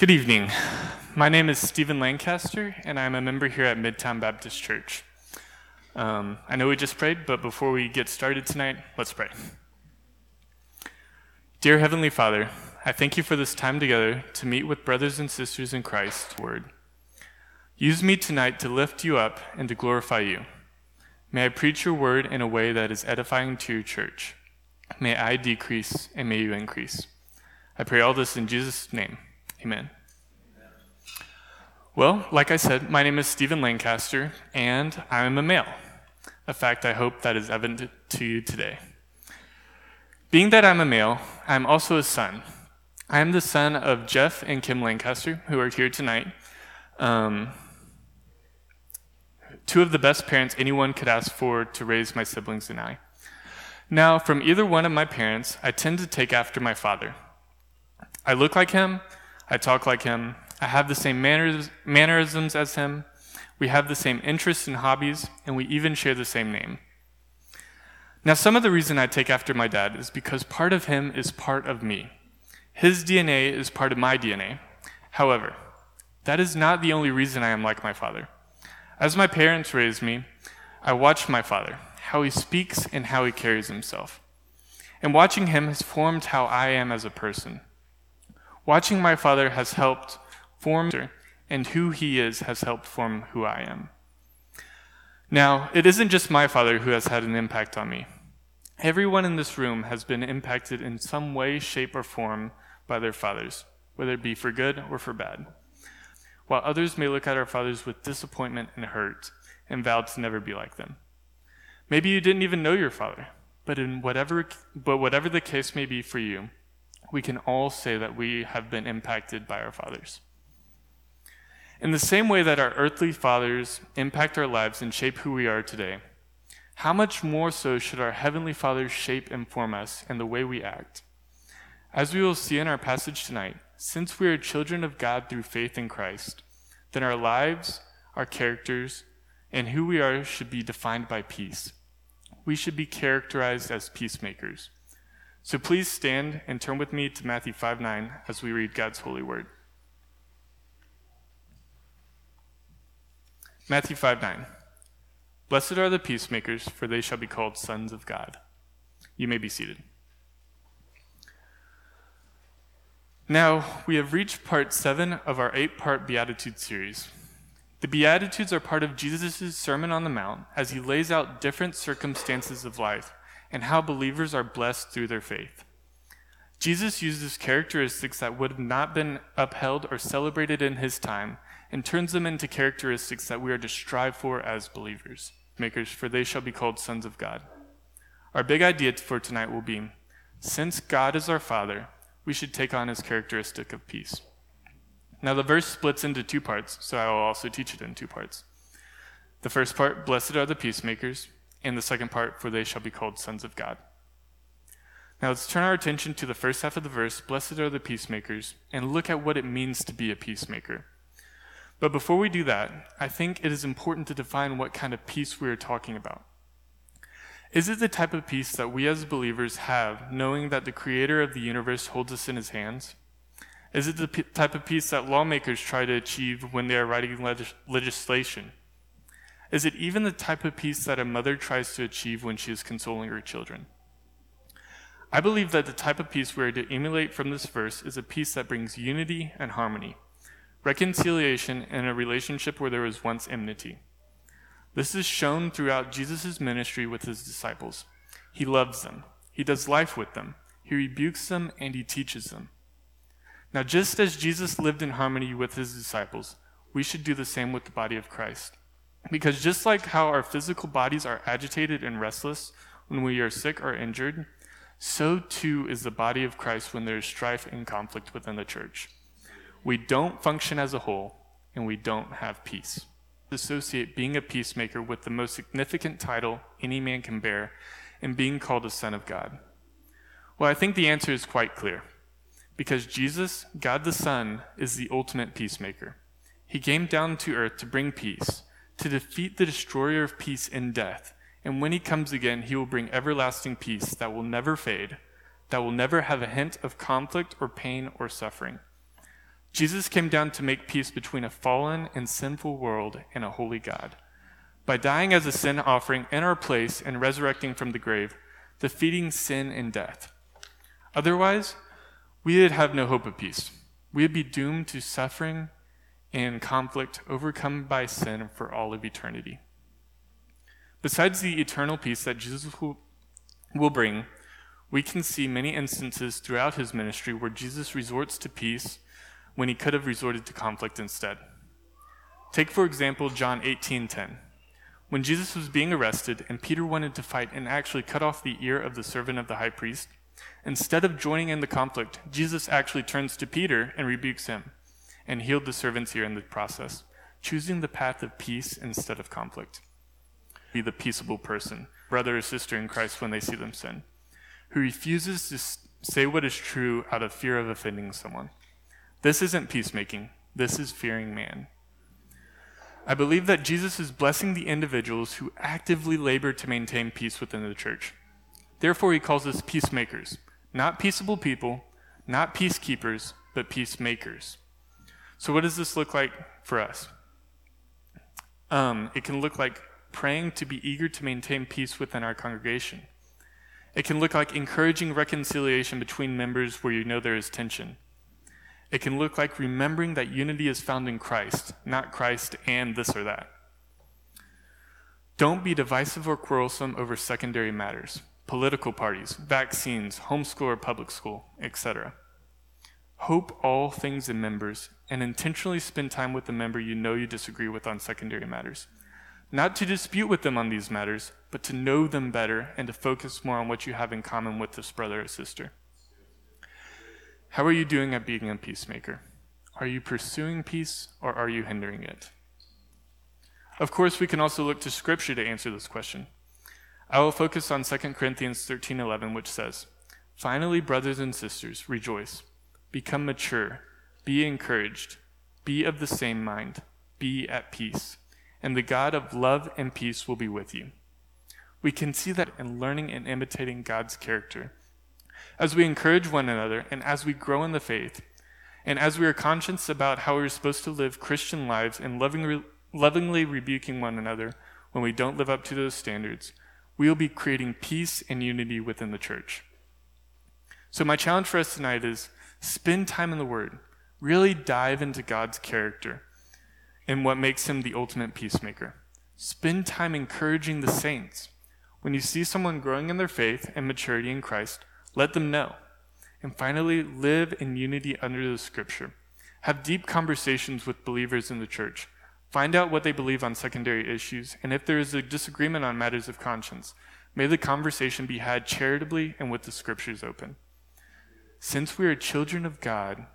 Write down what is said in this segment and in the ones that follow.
Good evening. My name is Stephen Lancaster, and I'm a member here at Midtown Baptist Church. Um, I know we just prayed, but before we get started tonight, let's pray. Dear Heavenly Father, I thank you for this time together to meet with brothers and sisters in Christ. Word. Use me tonight to lift you up and to glorify you. May I preach your word in a way that is edifying to your church. May I decrease and may you increase. I pray all this in Jesus' name. Amen. Well, like I said, my name is Stephen Lancaster, and I am a male. A fact I hope that is evident to you today. Being that I'm a male, I'm also a son. I am the son of Jeff and Kim Lancaster, who are here tonight. Um, two of the best parents anyone could ask for to raise my siblings and I. Now, from either one of my parents, I tend to take after my father. I look like him, I talk like him. I have the same manners, mannerisms as him. We have the same interests and hobbies, and we even share the same name. Now, some of the reason I take after my dad is because part of him is part of me. His DNA is part of my DNA. However, that is not the only reason I am like my father. As my parents raised me, I watched my father, how he speaks and how he carries himself. And watching him has formed how I am as a person. Watching my father has helped form, and who he is has helped form who I am. Now, it isn't just my father who has had an impact on me. Everyone in this room has been impacted in some way, shape, or form by their fathers, whether it be for good or for bad. While others may look at our fathers with disappointment and hurt and vow to never be like them. Maybe you didn't even know your father, but in whatever but whatever the case may be for you, we can all say that we have been impacted by our fathers. In the same way that our earthly fathers impact our lives and shape who we are today, how much more so should our heavenly fathers shape and form us in the way we act? As we will see in our passage tonight, since we are children of God through faith in Christ, then our lives, our characters, and who we are should be defined by peace. We should be characterized as peacemakers. So please stand and turn with me to Matthew 5 9 as we read God's holy word. Matthew 5 9. Blessed are the peacemakers, for they shall be called sons of God. You may be seated. Now, we have reached part seven of our eight part Beatitude series. The Beatitudes are part of Jesus' Sermon on the Mount as he lays out different circumstances of life and how believers are blessed through their faith. Jesus uses characteristics that would have not been upheld or celebrated in his time and turns them into characteristics that we are to strive for as believers, makers, for they shall be called sons of God. Our big idea for tonight will be since God is our Father, we should take on his characteristic of peace. Now, the verse splits into two parts, so I will also teach it in two parts. The first part, blessed are the peacemakers, and the second part, for they shall be called sons of God. Now let's turn our attention to the first half of the verse, blessed are the peacemakers, and look at what it means to be a peacemaker. But before we do that, I think it is important to define what kind of peace we are talking about. Is it the type of peace that we as believers have, knowing that the creator of the universe holds us in his hands? Is it the p- type of peace that lawmakers try to achieve when they are writing legis- legislation? Is it even the type of peace that a mother tries to achieve when she is consoling her children? I believe that the type of peace we are to emulate from this verse is a peace that brings unity and harmony, reconciliation in a relationship where there was once enmity. This is shown throughout Jesus' ministry with his disciples. He loves them, he does life with them, he rebukes them, and he teaches them. Now, just as Jesus lived in harmony with his disciples, we should do the same with the body of Christ. Because just like how our physical bodies are agitated and restless when we are sick or injured, so too is the body of Christ when there is strife and conflict within the church. We don't function as a whole, and we don't have peace. Associate being a peacemaker with the most significant title any man can bear and being called a son of God. Well, I think the answer is quite clear. Because Jesus, God the Son, is the ultimate peacemaker. He came down to earth to bring peace to defeat the destroyer of peace in death. And when he comes again, he will bring everlasting peace that will never fade, that will never have a hint of conflict or pain or suffering. Jesus came down to make peace between a fallen and sinful world and a holy God. By dying as a sin offering in our place and resurrecting from the grave, defeating sin and death. Otherwise, we would have no hope of peace. We would be doomed to suffering and conflict overcome by sin for all of eternity. Besides the eternal peace that Jesus will, bring, we can see many instances throughout his ministry where Jesus resorts to peace when he could have resorted to conflict instead. Take, for example, John 18:10. When Jesus was being arrested and Peter wanted to fight and actually cut off the ear of the servant of the high priest, instead of joining in the conflict, Jesus actually turns to Peter and rebukes him and healed the servant's here in the process, choosing the path of peace instead of conflict. Be the peaceable person, brother or sister in Christ when they see them sin, who refuses to say what is true out of fear of offending someone. This isn't peacemaking, this is fearing man. I believe that Jesus is blessing the individuals who actively labor to maintain peace within the church. Therefore, he calls us peacemakers, not peaceable people, not peacekeepers, but peacemakers. So, what does this look like for us? Um, it can look like praying to be eager to maintain peace within our congregation. It can look like encouraging reconciliation between members where you know there is tension. It can look like remembering that unity is found in Christ, not Christ and this or that. Don't be divisive or quarrelsome over secondary matters political parties, vaccines, homeschool or public school, etc. Hope all things in members and intentionally spend time with the member you know you disagree with on secondary matters. Not to dispute with them on these matters, but to know them better and to focus more on what you have in common with this brother or sister. How are you doing at being a peacemaker? Are you pursuing peace or are you hindering it? Of course, we can also look to scripture to answer this question. I will focus on 2 Corinthians 13:11 which says, "Finally, brothers and sisters, rejoice. Become mature, be encouraged, be of the same mind, be at peace, and the God of love and peace will be with you." We can see that in learning and imitating God's character as we encourage one another and as we grow in the faith, and as we are conscious about how we're supposed to live Christian lives and loving, lovingly rebuking one another when we don't live up to those standards, we will be creating peace and unity within the church. So, my challenge for us tonight is spend time in the Word, really dive into God's character and what makes him the ultimate peacemaker. Spend time encouraging the saints. When you see someone growing in their faith and maturity in Christ, let them know. And finally, live in unity under the scripture. Have deep conversations with believers in the church. Find out what they believe on secondary issues, and if there is a disagreement on matters of conscience, may the conversation be had charitably and with the scriptures open. Since we are children of God,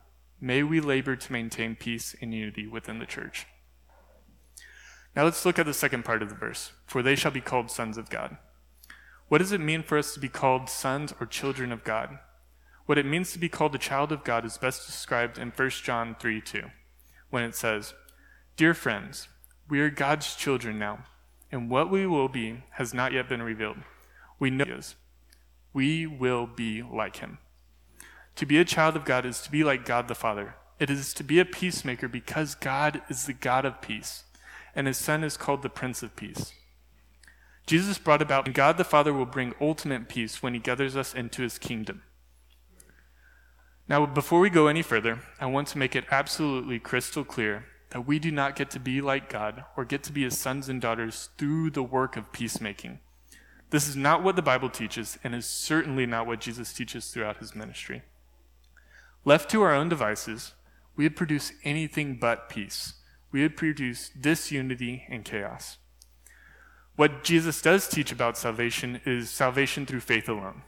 may we labor to maintain peace and unity within the church. Now let's look at the second part of the verse. For they shall be called sons of God. What does it mean for us to be called sons or children of God? What it means to be called a child of God is best described in 1 John 3 2, when it says, Dear friends, we are God's children now, and what we will be has not yet been revealed. We know is. We will be like him. To be a child of God is to be like God the Father. It is to be a peacemaker because God is the God of peace, and his Son is called the Prince of Peace. Jesus brought about, and God the Father will bring ultimate peace when he gathers us into his kingdom. Now, before we go any further, I want to make it absolutely crystal clear that we do not get to be like God or get to be his sons and daughters through the work of peacemaking. This is not what the Bible teaches, and is certainly not what Jesus teaches throughout his ministry. Left to our own devices, we would produce anything but peace. We would produce disunity and chaos. What Jesus does teach about salvation is salvation through faith alone.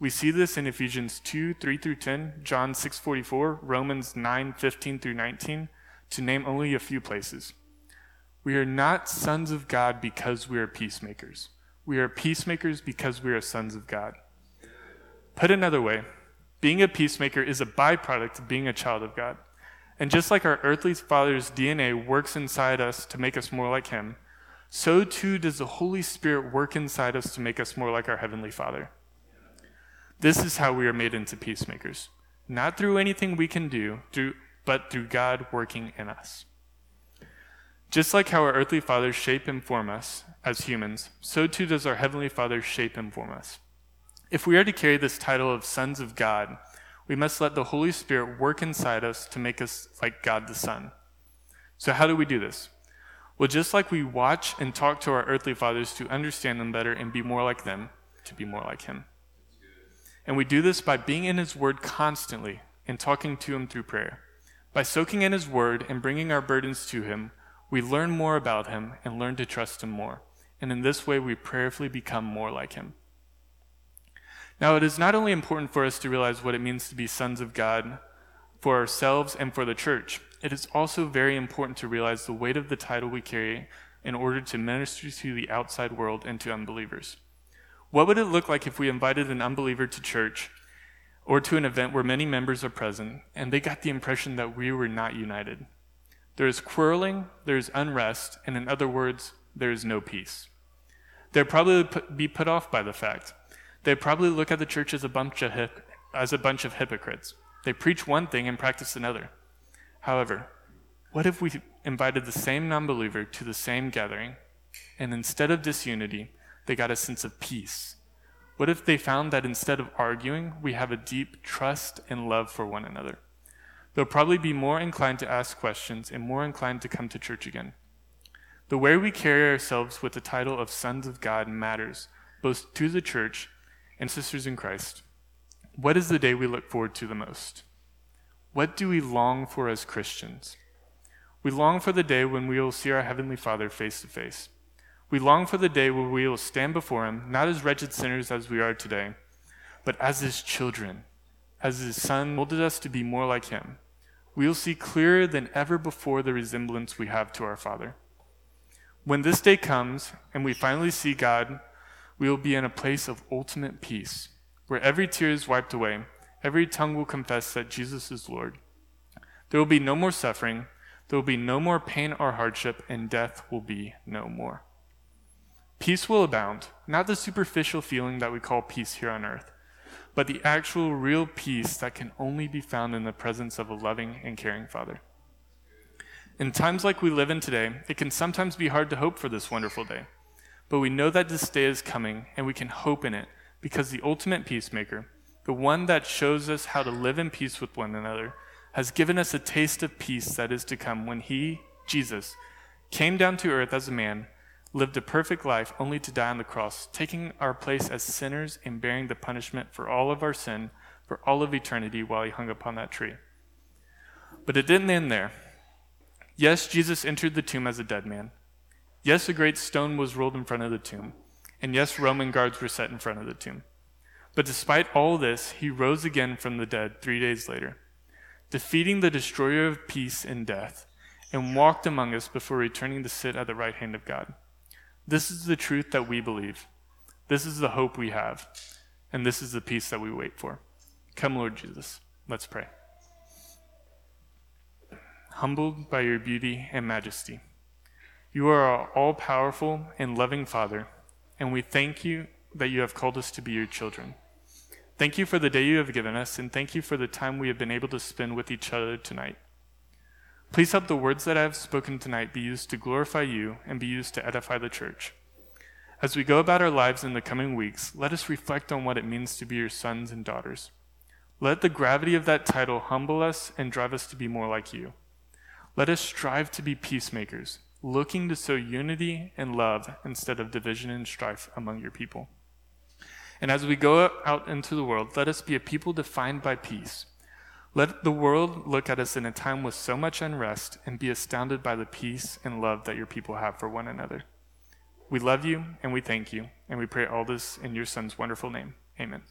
We see this in Ephesians 2, 3 through 10, John 6, 44, Romans 9, 15 through 19, to name only a few places. We are not sons of God because we are peacemakers. We are peacemakers because we are sons of God. Put another way, being a peacemaker is a byproduct of being a child of God. And just like our earthly father's DNA works inside us to make us more like him, so too does the Holy Spirit work inside us to make us more like our Heavenly Father. This is how we are made into peacemakers. Not through anything we can do, but through God working in us. Just like how our earthly fathers shape and form us as humans, so too does our heavenly Father shape and form us. If we are to carry this title of sons of God, we must let the Holy Spirit work inside us to make us like God the Son. So, how do we do this? Well, just like we watch and talk to our earthly fathers to understand them better and be more like them, to be more like Him. And we do this by being in His Word constantly and talking to Him through prayer. By soaking in His Word and bringing our burdens to Him, we learn more about Him and learn to trust Him more. And in this way, we prayerfully become more like Him. Now, it is not only important for us to realize what it means to be sons of God for ourselves and for the church, it is also very important to realize the weight of the title we carry in order to minister to the outside world and to unbelievers. What would it look like if we invited an unbeliever to church or to an event where many members are present and they got the impression that we were not united? There is quarreling, there is unrest, and in other words, there is no peace. They'd probably be put off by the fact they probably look at the church as a bunch of hip, as a bunch of hypocrites. They preach one thing and practice another. However, what if we invited the same non-believer to the same gathering, and instead of disunity, they got a sense of peace? What if they found that instead of arguing, we have a deep trust and love for one another? They'll probably be more inclined to ask questions and more inclined to come to church again. The way we carry ourselves with the title of sons of God matters, both to the church and sisters in Christ, what is the day we look forward to the most? What do we long for as Christians? We long for the day when we will see our Heavenly Father face to face. We long for the day where we will stand before Him, not as wretched sinners as we are today, but as His children, as His Son molded us to be more like Him. We will see clearer than ever before the resemblance we have to our Father. When this day comes and we finally see God we will be in a place of ultimate peace, where every tear is wiped away, every tongue will confess that Jesus is Lord. There will be no more suffering, there will be no more pain or hardship, and death will be no more. Peace will abound, not the superficial feeling that we call peace here on earth, but the actual real peace that can only be found in the presence of a loving and caring Father. In times like we live in today, it can sometimes be hard to hope for this wonderful day. But we know that this day is coming, and we can hope in it, because the ultimate peacemaker, the one that shows us how to live in peace with one another, has given us a taste of peace that is to come when he, Jesus, came down to earth as a man, lived a perfect life only to die on the cross, taking our place as sinners and bearing the punishment for all of our sin for all of eternity while he hung upon that tree. But it didn't end there. Yes, Jesus entered the tomb as a dead man. Yes, a great stone was rolled in front of the tomb. And yes, Roman guards were set in front of the tomb. But despite all this, he rose again from the dead three days later, defeating the destroyer of peace and death, and walked among us before returning to sit at the right hand of God. This is the truth that we believe. This is the hope we have. And this is the peace that we wait for. Come, Lord Jesus. Let's pray. Humbled by your beauty and majesty. You are our all powerful and loving Father, and we thank you that you have called us to be your children. Thank you for the day you have given us, and thank you for the time we have been able to spend with each other tonight. Please help the words that I have spoken tonight be used to glorify you and be used to edify the church. As we go about our lives in the coming weeks, let us reflect on what it means to be your sons and daughters. Let the gravity of that title humble us and drive us to be more like you. Let us strive to be peacemakers looking to sow unity and love instead of division and strife among your people. And as we go out into the world, let us be a people defined by peace. Let the world look at us in a time with so much unrest and be astounded by the peace and love that your people have for one another. We love you and we thank you, and we pray all this in your Son's wonderful name. Amen.